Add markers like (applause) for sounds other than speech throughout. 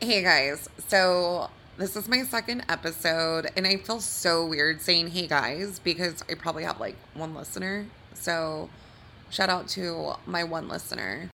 Hey guys, so this is my second episode, and I feel so weird saying hey guys because I probably have like one listener. So, shout out to my one listener.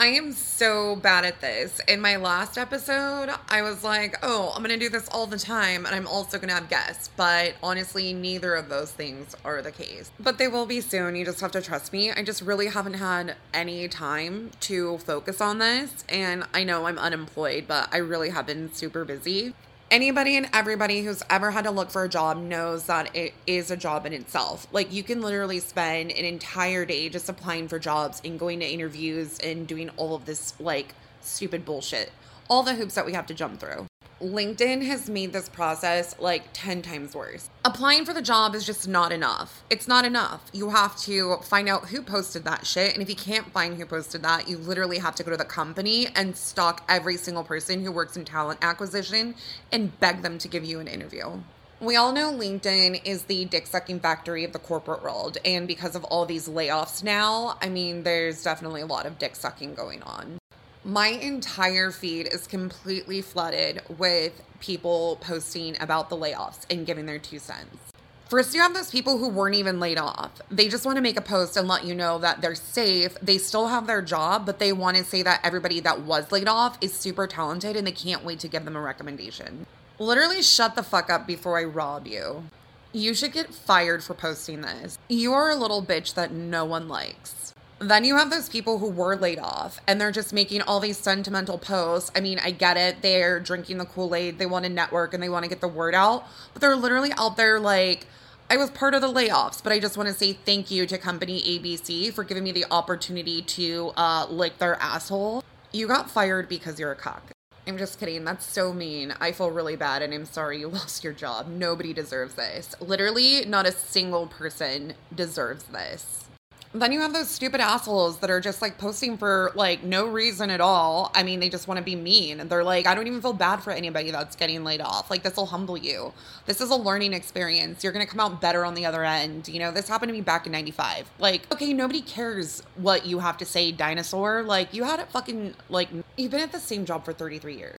I am so bad at this. In my last episode, I was like, oh, I'm going to do this all the time and I'm also going to have guests. But honestly, neither of those things are the case. But they will be soon. You just have to trust me. I just really haven't had any time to focus on this. And I know I'm unemployed, but I really have been super busy anybody and everybody who's ever had to look for a job knows that it is a job in itself. Like you can literally spend an entire day just applying for jobs and going to interviews and doing all of this like stupid bullshit. All the hoops that we have to jump through. LinkedIn has made this process like 10 times worse. Applying for the job is just not enough. It's not enough. You have to find out who posted that shit. And if you can't find who posted that, you literally have to go to the company and stalk every single person who works in talent acquisition and beg them to give you an interview. We all know LinkedIn is the dick sucking factory of the corporate world. And because of all these layoffs now, I mean, there's definitely a lot of dick sucking going on my entire feed is completely flooded with people posting about the layoffs and giving their two cents. First, you have those people who weren't even laid off. They just want to make a post and let you know that they're safe. They still have their job, but they want to say that everybody that was laid off is super talented and they can't wait to give them a recommendation. Literally, shut the fuck up before I rob you. You should get fired for posting this. You are a little bitch that no one likes. Then you have those people who were laid off and they're just making all these sentimental posts. I mean, I get it. They're drinking the Kool Aid, they want to network and they want to get the word out, but they're literally out there like, I was part of the layoffs, but I just want to say thank you to company ABC for giving me the opportunity to uh, lick their asshole. You got fired because you're a cock. I'm just kidding. That's so mean. I feel really bad and I'm sorry you (laughs) lost your job. Nobody deserves this. Literally, not a single person deserves this. Then you have those stupid assholes that are just like posting for like no reason at all. I mean, they just want to be mean. And they're like, I don't even feel bad for anybody that's getting laid off. Like, this will humble you. This is a learning experience. You're going to come out better on the other end. You know, this happened to me back in 95. Like, okay, nobody cares what you have to say, dinosaur. Like, you had it fucking, like, you've been at the same job for 33 years.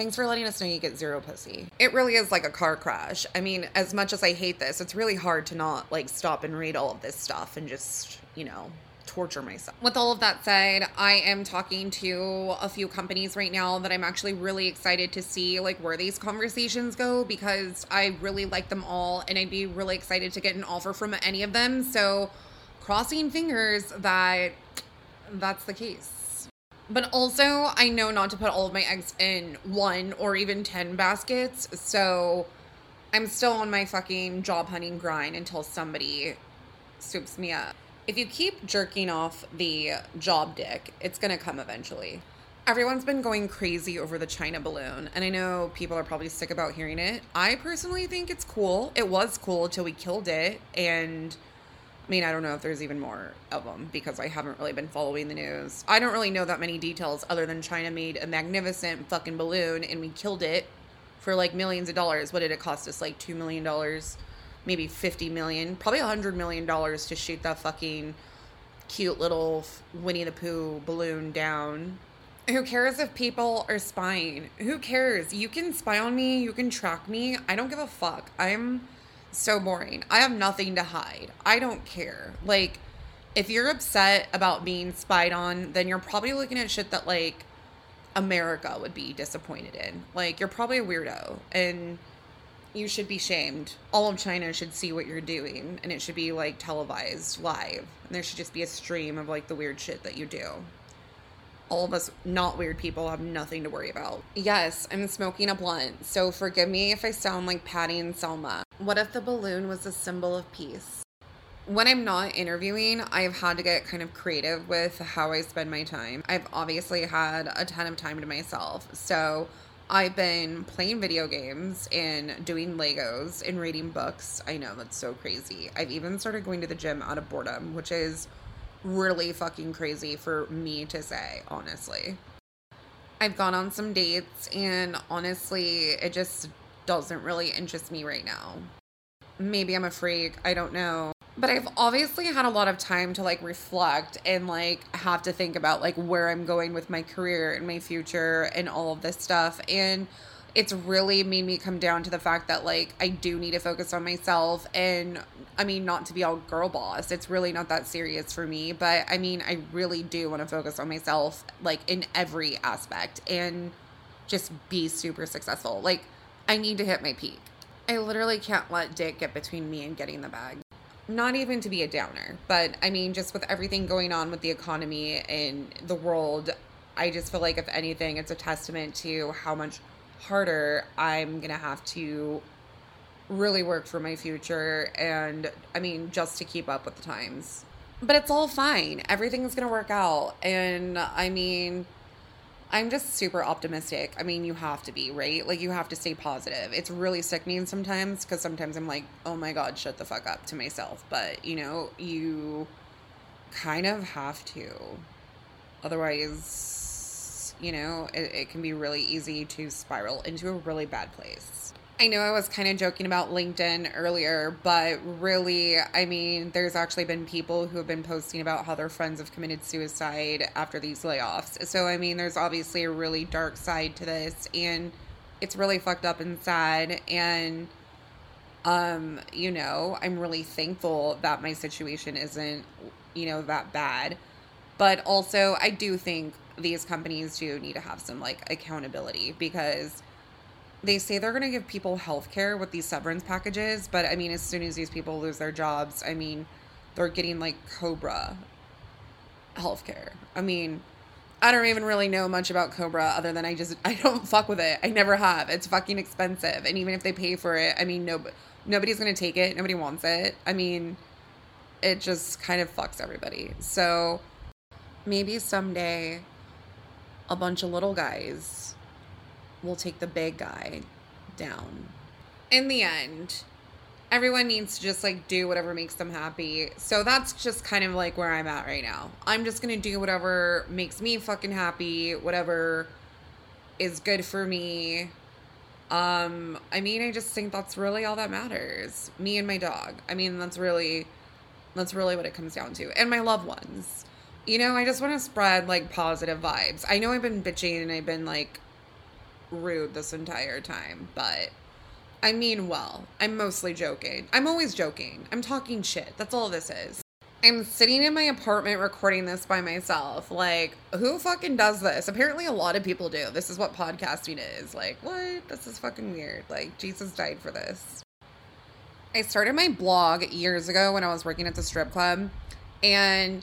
Thanks for letting us know you get zero pussy. It really is like a car crash. I mean, as much as I hate this, it's really hard to not like stop and read all of this stuff and just, you know, torture myself. With all of that said, I am talking to a few companies right now that I'm actually really excited to see like where these conversations go because I really like them all and I'd be really excited to get an offer from any of them. So, crossing fingers that that's the case. But also, I know not to put all of my eggs in one or even 10 baskets. So I'm still on my fucking job hunting grind until somebody swoops me up. If you keep jerking off the job dick, it's going to come eventually. Everyone's been going crazy over the China balloon, and I know people are probably sick about hearing it. I personally think it's cool. It was cool until we killed it, and I mean, I don't know if there's even more of them because I haven't really been following the news. I don't really know that many details other than China made a magnificent fucking balloon and we killed it for like millions of dollars. What did it cost us? Like $2 million, maybe 50 million, probably $100 million to shoot that fucking cute little Winnie the Pooh balloon down. Who cares if people are spying? Who cares? You can spy on me, you can track me. I don't give a fuck. I'm so boring. I have nothing to hide. I don't care. Like, if you're upset about being spied on, then you're probably looking at shit that, like, America would be disappointed in. Like, you're probably a weirdo and you should be shamed. All of China should see what you're doing and it should be, like, televised live. And there should just be a stream of, like, the weird shit that you do all of us not weird people have nothing to worry about. Yes, I'm smoking a blunt, so forgive me if I sound like Patty and Selma. What if the balloon was a symbol of peace? When I'm not interviewing, I've had to get kind of creative with how I spend my time. I've obviously had a ton of time to myself, so I've been playing video games and doing Legos and reading books. I know that's so crazy. I've even started going to the gym out of boredom, which is really fucking crazy for me to say, honestly. I've gone on some dates, and honestly, it just doesn't really interest me right now. Maybe I'm a freak, I don't know. but I've obviously had a lot of time to like reflect and like have to think about like where I'm going with my career and my future and all of this stuff. And it's really made me come down to the fact that like I do need to focus on myself and I mean not to be all girl boss. It's really not that serious for me, but I mean I really do want to focus on myself like in every aspect and just be super successful. Like I need to hit my peak. I literally can't let Dick get between me and getting the bag. Not even to be a downer, but I mean just with everything going on with the economy and the world, I just feel like if anything it's a testament to how much harder, I'm going to have to really work for my future and I mean just to keep up with the times. But it's all fine. Everything's going to work out and I mean I'm just super optimistic. I mean, you have to be, right? Like you have to stay positive. It's really sickening sometimes cuz sometimes I'm like, "Oh my god, shut the fuck up" to myself. But, you know, you kind of have to. Otherwise, you know, it, it can be really easy to spiral into a really bad place. I know I was kind of joking about LinkedIn earlier, but really, I mean, there's actually been people who have been posting about how their friends have committed suicide after these layoffs. So, I mean, there's obviously a really dark side to this, and it's really fucked up and sad. And, um, you know, I'm really thankful that my situation isn't, you know, that bad. But also, I do think these companies do need to have some like accountability because they say they're going to give people health care with these severance packages but i mean as soon as these people lose their jobs i mean they're getting like cobra health care i mean i don't even really know much about cobra other than i just (laughs) i don't fuck with it. I never have. It's fucking expensive. And even if they pay for it i mean no nobody's going to take it. Nobody wants it. I mean it just kind of fucks everybody. So maybe someday a bunch of little guys will take the big guy down. In the end, everyone needs to just like do whatever makes them happy. So that's just kind of like where I'm at right now. I'm just going to do whatever makes me fucking happy, whatever is good for me. Um, I mean, I just think that's really all that matters. Me and my dog. I mean, that's really that's really what it comes down to. And my loved ones you know, I just want to spread like positive vibes. I know I've been bitching and I've been like rude this entire time, but I mean well. I'm mostly joking. I'm always joking. I'm talking shit. That's all this is. I'm sitting in my apartment recording this by myself. Like, who fucking does this? Apparently, a lot of people do. This is what podcasting is. Like, what? This is fucking weird. Like, Jesus died for this. I started my blog years ago when I was working at the strip club, and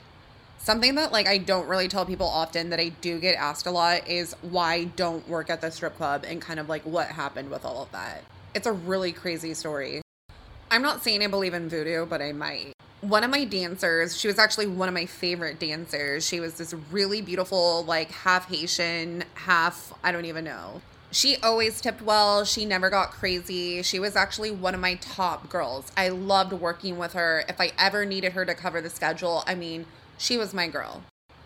Something that like I don't really tell people often that I do get asked a lot is why don't work at the strip club and kind of like what happened with all of that. It's a really crazy story. I'm not saying I believe in voodoo, but I might. One of my dancers, she was actually one of my favorite dancers. She was this really beautiful, like half Haitian, half, I don't even know. She always tipped well. She never got crazy. She was actually one of my top girls. I loved working with her. If I ever needed her to cover the schedule, I mean, she was my girl.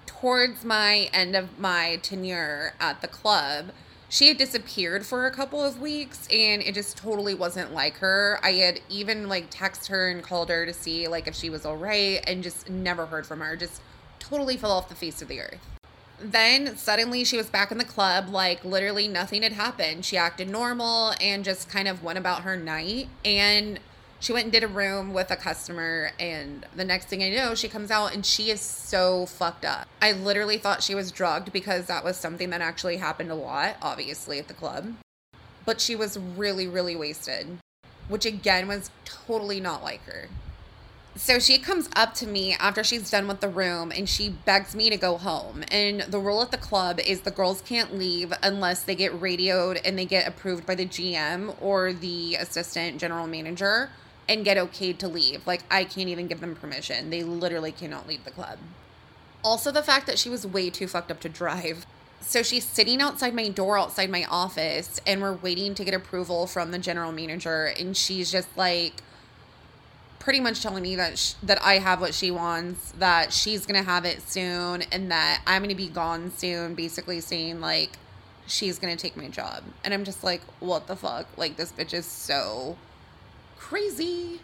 Towards my end of my tenure at the club, she had disappeared for a couple of weeks and it just totally wasn't like her. I had even like texted her and called her to see like if she was all right and just never heard from her. Just totally fell off the face of the earth. Then suddenly she was back in the club like literally nothing had happened. She acted normal and just kind of went about her night and she went and did a room with a customer and the next thing i know she comes out and she is so fucked up. I literally thought she was drugged because that was something that actually happened a lot obviously at the club. But she was really really wasted which again was totally not like her. So she comes up to me after she's done with the room and she begs me to go home. And the rule at the club is the girls can't leave unless they get radioed and they get approved by the GM or the assistant general manager and get okayed to leave. Like, I can't even give them permission. They literally cannot leave the club. Also, the fact that she was way too fucked up to drive. So she's sitting outside my door, outside my office, and we're waiting to get approval from the general manager. And she's just like, pretty much telling me that sh- that I have what she wants, that she's gonna have it soon, and that I'm gonna be gone soon. Basically saying like she's gonna take my job, and I'm just like, what the fuck? Like this bitch is so crazy.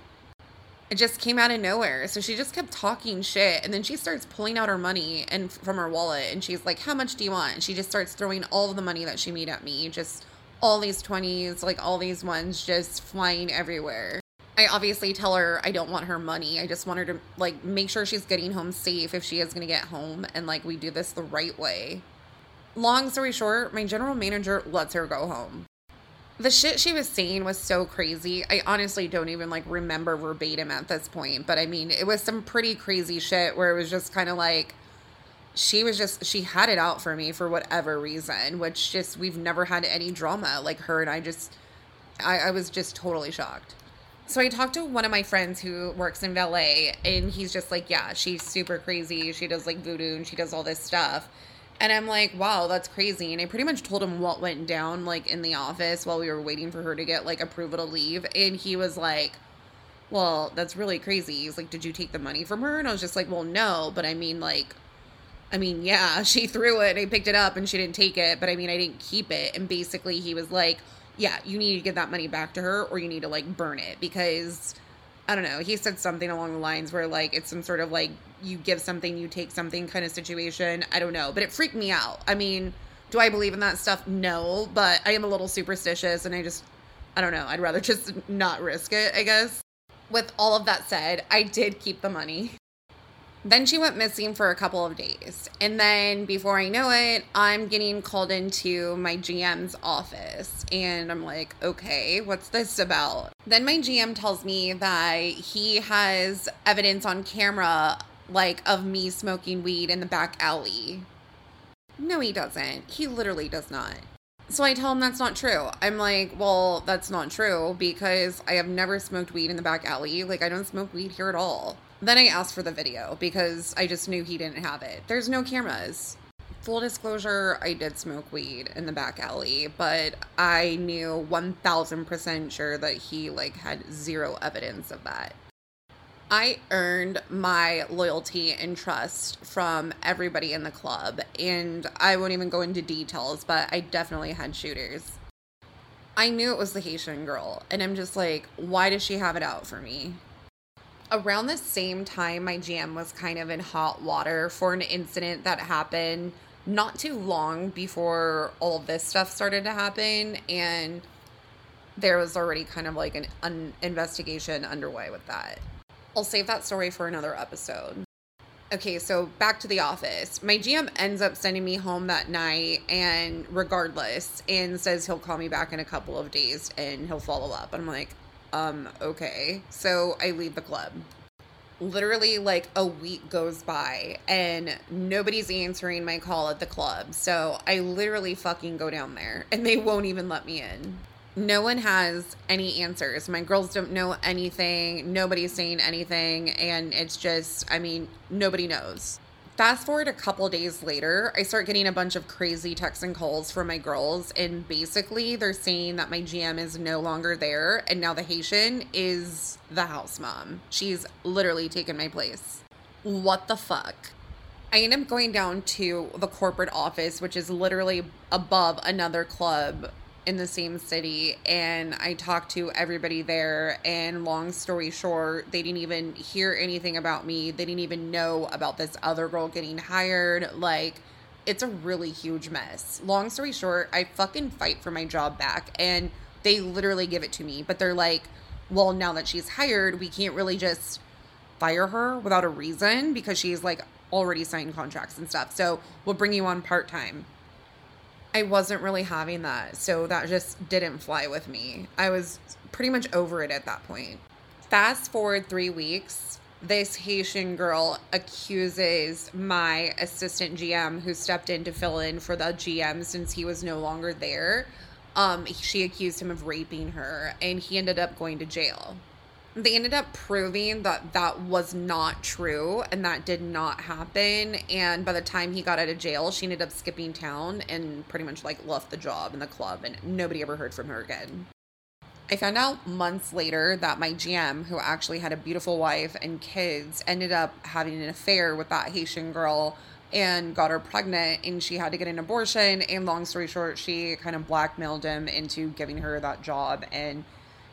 It just came out of nowhere. So she just kept talking shit. And then she starts pulling out her money and from her wallet. And she's like, How much do you want? And she just starts throwing all the money that she made at me. Just all these 20s, like all these ones just flying everywhere. I obviously tell her I don't want her money. I just want her to like make sure she's getting home safe if she is going to get home and like we do this the right way. Long story short, my general manager lets her go home. The shit she was saying was so crazy. I honestly don't even like remember verbatim at this point, but I mean, it was some pretty crazy shit where it was just kind of like she was just she had it out for me for whatever reason, which just we've never had any drama like her and I just I, I was just totally shocked. So I talked to one of my friends who works in valet, and he's just like, yeah, she's super crazy. She does like voodoo and she does all this stuff. And I'm like, wow, that's crazy. And I pretty much told him what went down like in the office while we were waiting for her to get like approval to leave. And he was like, well, that's really crazy. He's like, did you take the money from her? And I was just like, well, no. But I mean, like, I mean, yeah, (laughs) she threw it. I picked it up and she didn't take it. But I mean, I didn't keep it. And basically, he was like, yeah, you need to give that money back to her or you need to like burn it because I don't know. He said something along the lines where like it's some sort of like you give something, you take something kind of situation. I don't know, but it freaked me out. I mean, do I believe in that stuff? No, but I am a little superstitious and I just I don't know. I'd rather (laughs) just not risk it, I guess. With all of that said, I did keep the money. Then she went missing for a couple of days. And then before I know it, I'm getting called into my GM's office. And I'm like, okay, what's this about? Then my GM tells me that he has evidence on camera, like of me smoking weed in the back alley. No, he doesn't. He literally does not. So I tell him that's not true. I'm like, well, that's not true because I have never smoked weed in the back alley. Like, I don't smoke weed here at all. Then I asked for the video because I just knew he didn't have it. There's no cameras. Full disclosure, I did smoke weed in the back alley, but I knew 1000% sure that he like had zero evidence of that. I earned my loyalty and trust from everybody in the club, and I won't even go into details, but I definitely had shooters. I knew it was the Haitian girl, and I'm just like, why does she have it out for me? Around the same time my GM was kind of in hot water for an incident that happened not too long before all this stuff started to happen. And there was already kind of like an, an investigation underway with that. I'll save that story for another episode. Okay so back to the office. My gm ends up sending me home that night and regardless and says he'll call me back in a couple of days and he'll follow up. I'm like um, okay. So I leave the club. Literally, like a week goes by and nobody's answering my call at the club. So I literally fucking go down there and they won't even let me in. No one has any answers. My girls don't know anything. Nobody's saying anything. And it's just, I mean, nobody knows. Fast forward a couple days later, I start getting a bunch of crazy texts and calls from my girls, and basically they're saying that my GM is no longer there, and now the Haitian is the house mom. She's literally taken my place. What the fuck? I end up going down to the corporate office, which is literally above another club in the same city and I talked to everybody there and long story short they didn't even hear anything about me. They didn't even know about this other girl getting hired. Like it's a really huge mess. Long story short I fucking fight for my job back and they literally give it to me. But they're like well now that she's hired we can't really just fire her without a reason because she's like already signed contracts and stuff. So we'll bring you on part-time I wasn't really having that. So that just didn't fly with me. I was pretty much over it at that point. Fast forward three weeks, this Haitian girl accuses my assistant GM who stepped in to fill in for the GM since he was no longer there. Um, she accused him of raping her and he ended up going to jail they ended up proving that that was not true and that did not happen. And by the time he got out of jail she ended up skipping town and pretty much like left the job in the club and nobody ever heard from her again. I found out months later that my GM, who actually had a beautiful wife and kids, ended up having an affair with that Haitian girl and got her pregnant and she had to get an abortion. And long story short she kind of blackmailed him into giving her that job and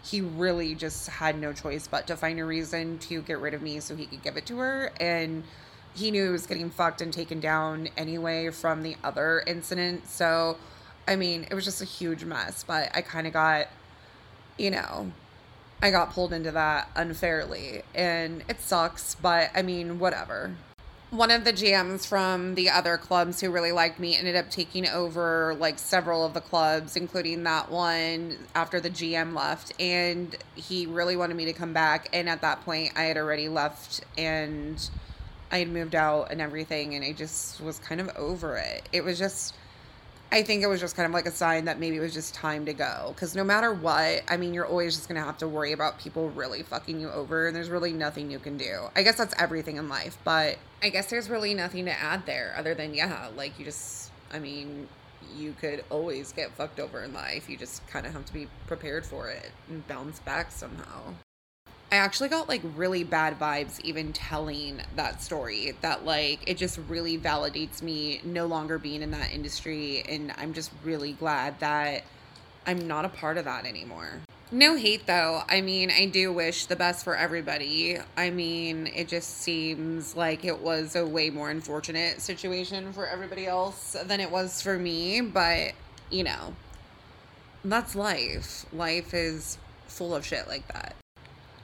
he really just had no choice but to find a reason to get rid of me so he could give it to her. And he knew he was getting fucked and taken down anyway from the other incident. So, I mean, it was just a huge mess, but I kind of got, you know, I got pulled into that unfairly. And it sucks, but I mean, whatever one of the GMs from the other clubs who really liked me ended up taking over like several of the clubs, including that one after the GM left. And he really wanted me to come back. And at that point, I had already left and I had moved out and everything. And I just was kind of over it. It was just I think it was just kind of like a sign that maybe it was just time to go. Because no matter what, I mean, you're always just going to have to worry about people really fucking you over, and there's really nothing you can do. I guess that's everything in life, but I guess there's really nothing to add there other than, yeah, like you just, I mean, you could always get fucked over in life. You just kind of have to be prepared for it and bounce back somehow. I actually got like really bad vibes even telling that story that like it just really validates me no longer being in that industry and I'm just really glad that I'm not a part of that anymore. No hate though. I mean, I do wish the best for everybody. I mean, it just seems like it was a way more unfortunate situation for everybody else than it was for me, but you know, that's life. Life is full of shit like that.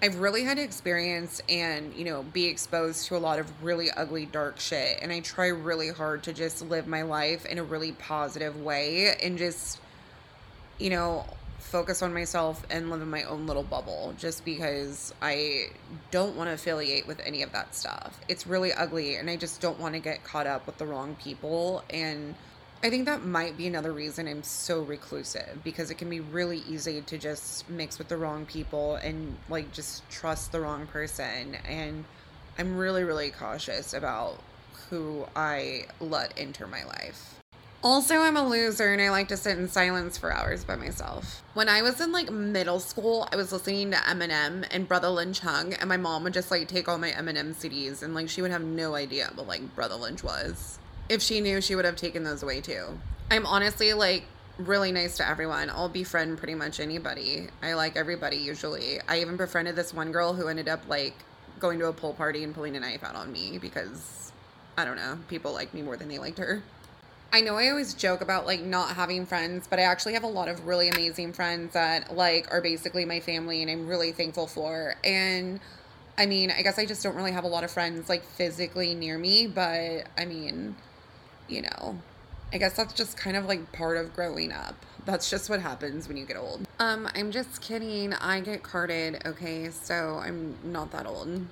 I've really had to experience and, you know, be exposed to a lot of really ugly, dark shit. And I try really hard to just live my life in a really positive way and just, you know, focus on myself and live in my own little bubble just because I don't want to affiliate with any of that stuff. It's really ugly and I just don't want to get caught up with the wrong people and I think that might be another reason I'm so reclusive because it can be really easy to just mix with the wrong people and like just trust the wrong person. And I'm really, really cautious about who I let enter my life. Also, I'm a loser and I like to sit in silence for hours by myself. When I was in like middle school, I was listening to Eminem and Brother Lynch Hung, and my mom would just like take all my Eminem CDs and like she would have no idea what like Brother Lynch was if she knew, she would have taken those away too. I'm honestly like really nice to everyone. I'll befriend pretty much anybody. I like everybody usually. I even befriended this one girl who ended up like going to a pool party and pulling a knife out on me because I don't know, people like me more than they liked her. I know I always joke about like not having friends, but I actually have a lot of really amazing friends that like are basically my family and I'm really thankful for. And I mean, I guess I just don't really have a lot of friends like physically near me, but I mean, you know, I guess that's just kind of like part of growing up. That's just what happens when you get old. Um, I'm just kidding. I get carded, okay? So I'm not that old.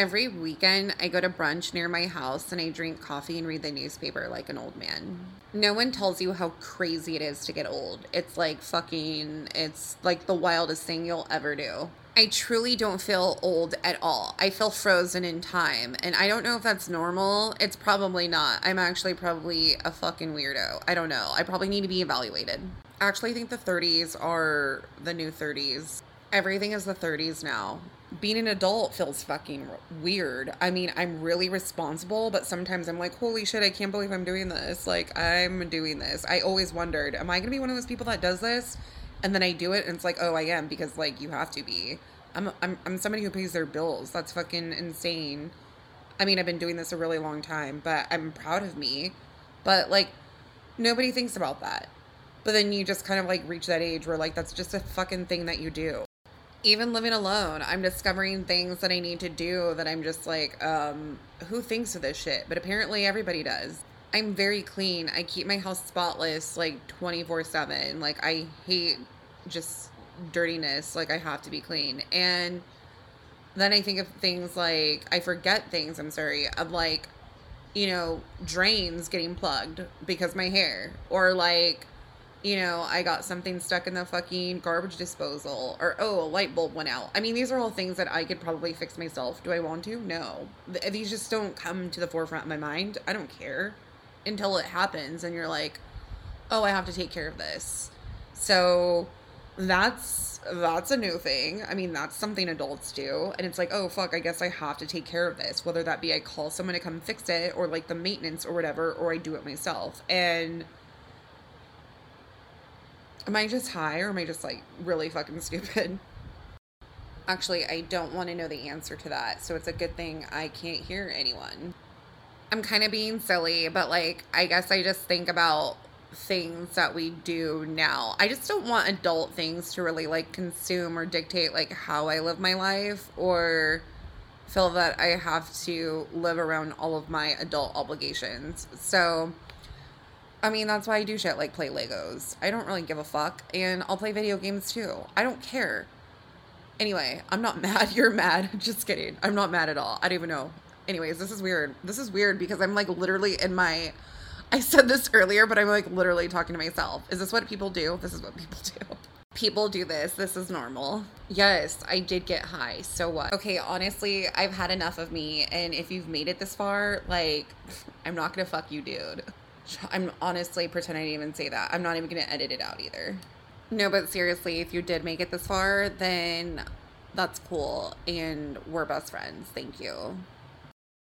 Every weekend, I go to brunch near my house and I drink coffee and read the newspaper like an old man. No one tells you how crazy it is to get old. It's like fucking, it's like the wildest thing you'll ever do. I truly don't feel old at all. I feel frozen in time. And I don't know if that's normal. It's probably not. I'm actually probably a fucking weirdo. I don't know. I probably need to be evaluated. Actually, I think the 30s are the new 30s. Everything is the 30s now. Being an adult feels fucking weird. I mean, I'm really responsible, but sometimes I'm like, holy shit, I can't believe I'm doing this. Like, I'm doing this. I always wondered, am I going to be one of those people that does this? and then I do it and it's like, oh, I am because like you have to be. I'm I'm I'm somebody who pays their bills. That's fucking insane. I mean, I've been doing this a really long time, but I'm proud of me. But like nobody thinks about that. But then you just kind of like reach that age where like that's just a fucking thing that you do. Even living alone, I'm discovering things that I need to do that I'm just like, um, who thinks of this shit? But apparently everybody does. I'm very clean. I keep my house spotless like 24 7. Like, I hate just dirtiness. Like, I have to be clean. And then I think of things like, I forget things, I'm sorry, of like, you know, drains getting plugged because my hair. Or like, you know, I got something stuck in the fucking garbage disposal, or oh, a light bulb went out. I mean, these are all things that I could probably fix myself. Do I want to? No. These just don't come to the forefront of my mind. I don't care until it happens and you're like, "Oh, I have to take care of this." So that's that's a new thing. I mean, that's something adults do. And it's like, "Oh, fuck, I guess I have to take care of this." Whether that be I call someone to come fix it or like the maintenance or whatever or I do it myself. And am I just high or am I just like really fucking stupid? Actually, I don't want to know the answer to that. So it's a good thing I can't hear anyone. I'm kind of being silly, but like, I guess I just think about things that we do now. I just don't want adult things to really like consume or dictate like how I live my life or feel that I have to live around all of my adult obligations. So, I mean, that's why I do shit like play Legos. I don't really give a fuck. And I'll play video games too. I don't care. Anyway, I'm not (laughs) mad. You're mad. (laughs) Just kidding. I'm not mad at all. I don't even know. Anyways, this is weird. This is weird because I'm like literally in my. (laughs) I said this earlier, but I'm like literally talking to myself. Is this what people do? This is what people do. People do this. This is normal. Yes, I did get high. So what? Okay, honestly, I've had enough of me. And if you've made it this far, like, I'm not gonna fuck you, dude. I'm honestly pretending I didn't even say that. I'm not even gonna edit it out either. No, but seriously, if you did make it this far, then that's cool. And we're best friends. Thank you.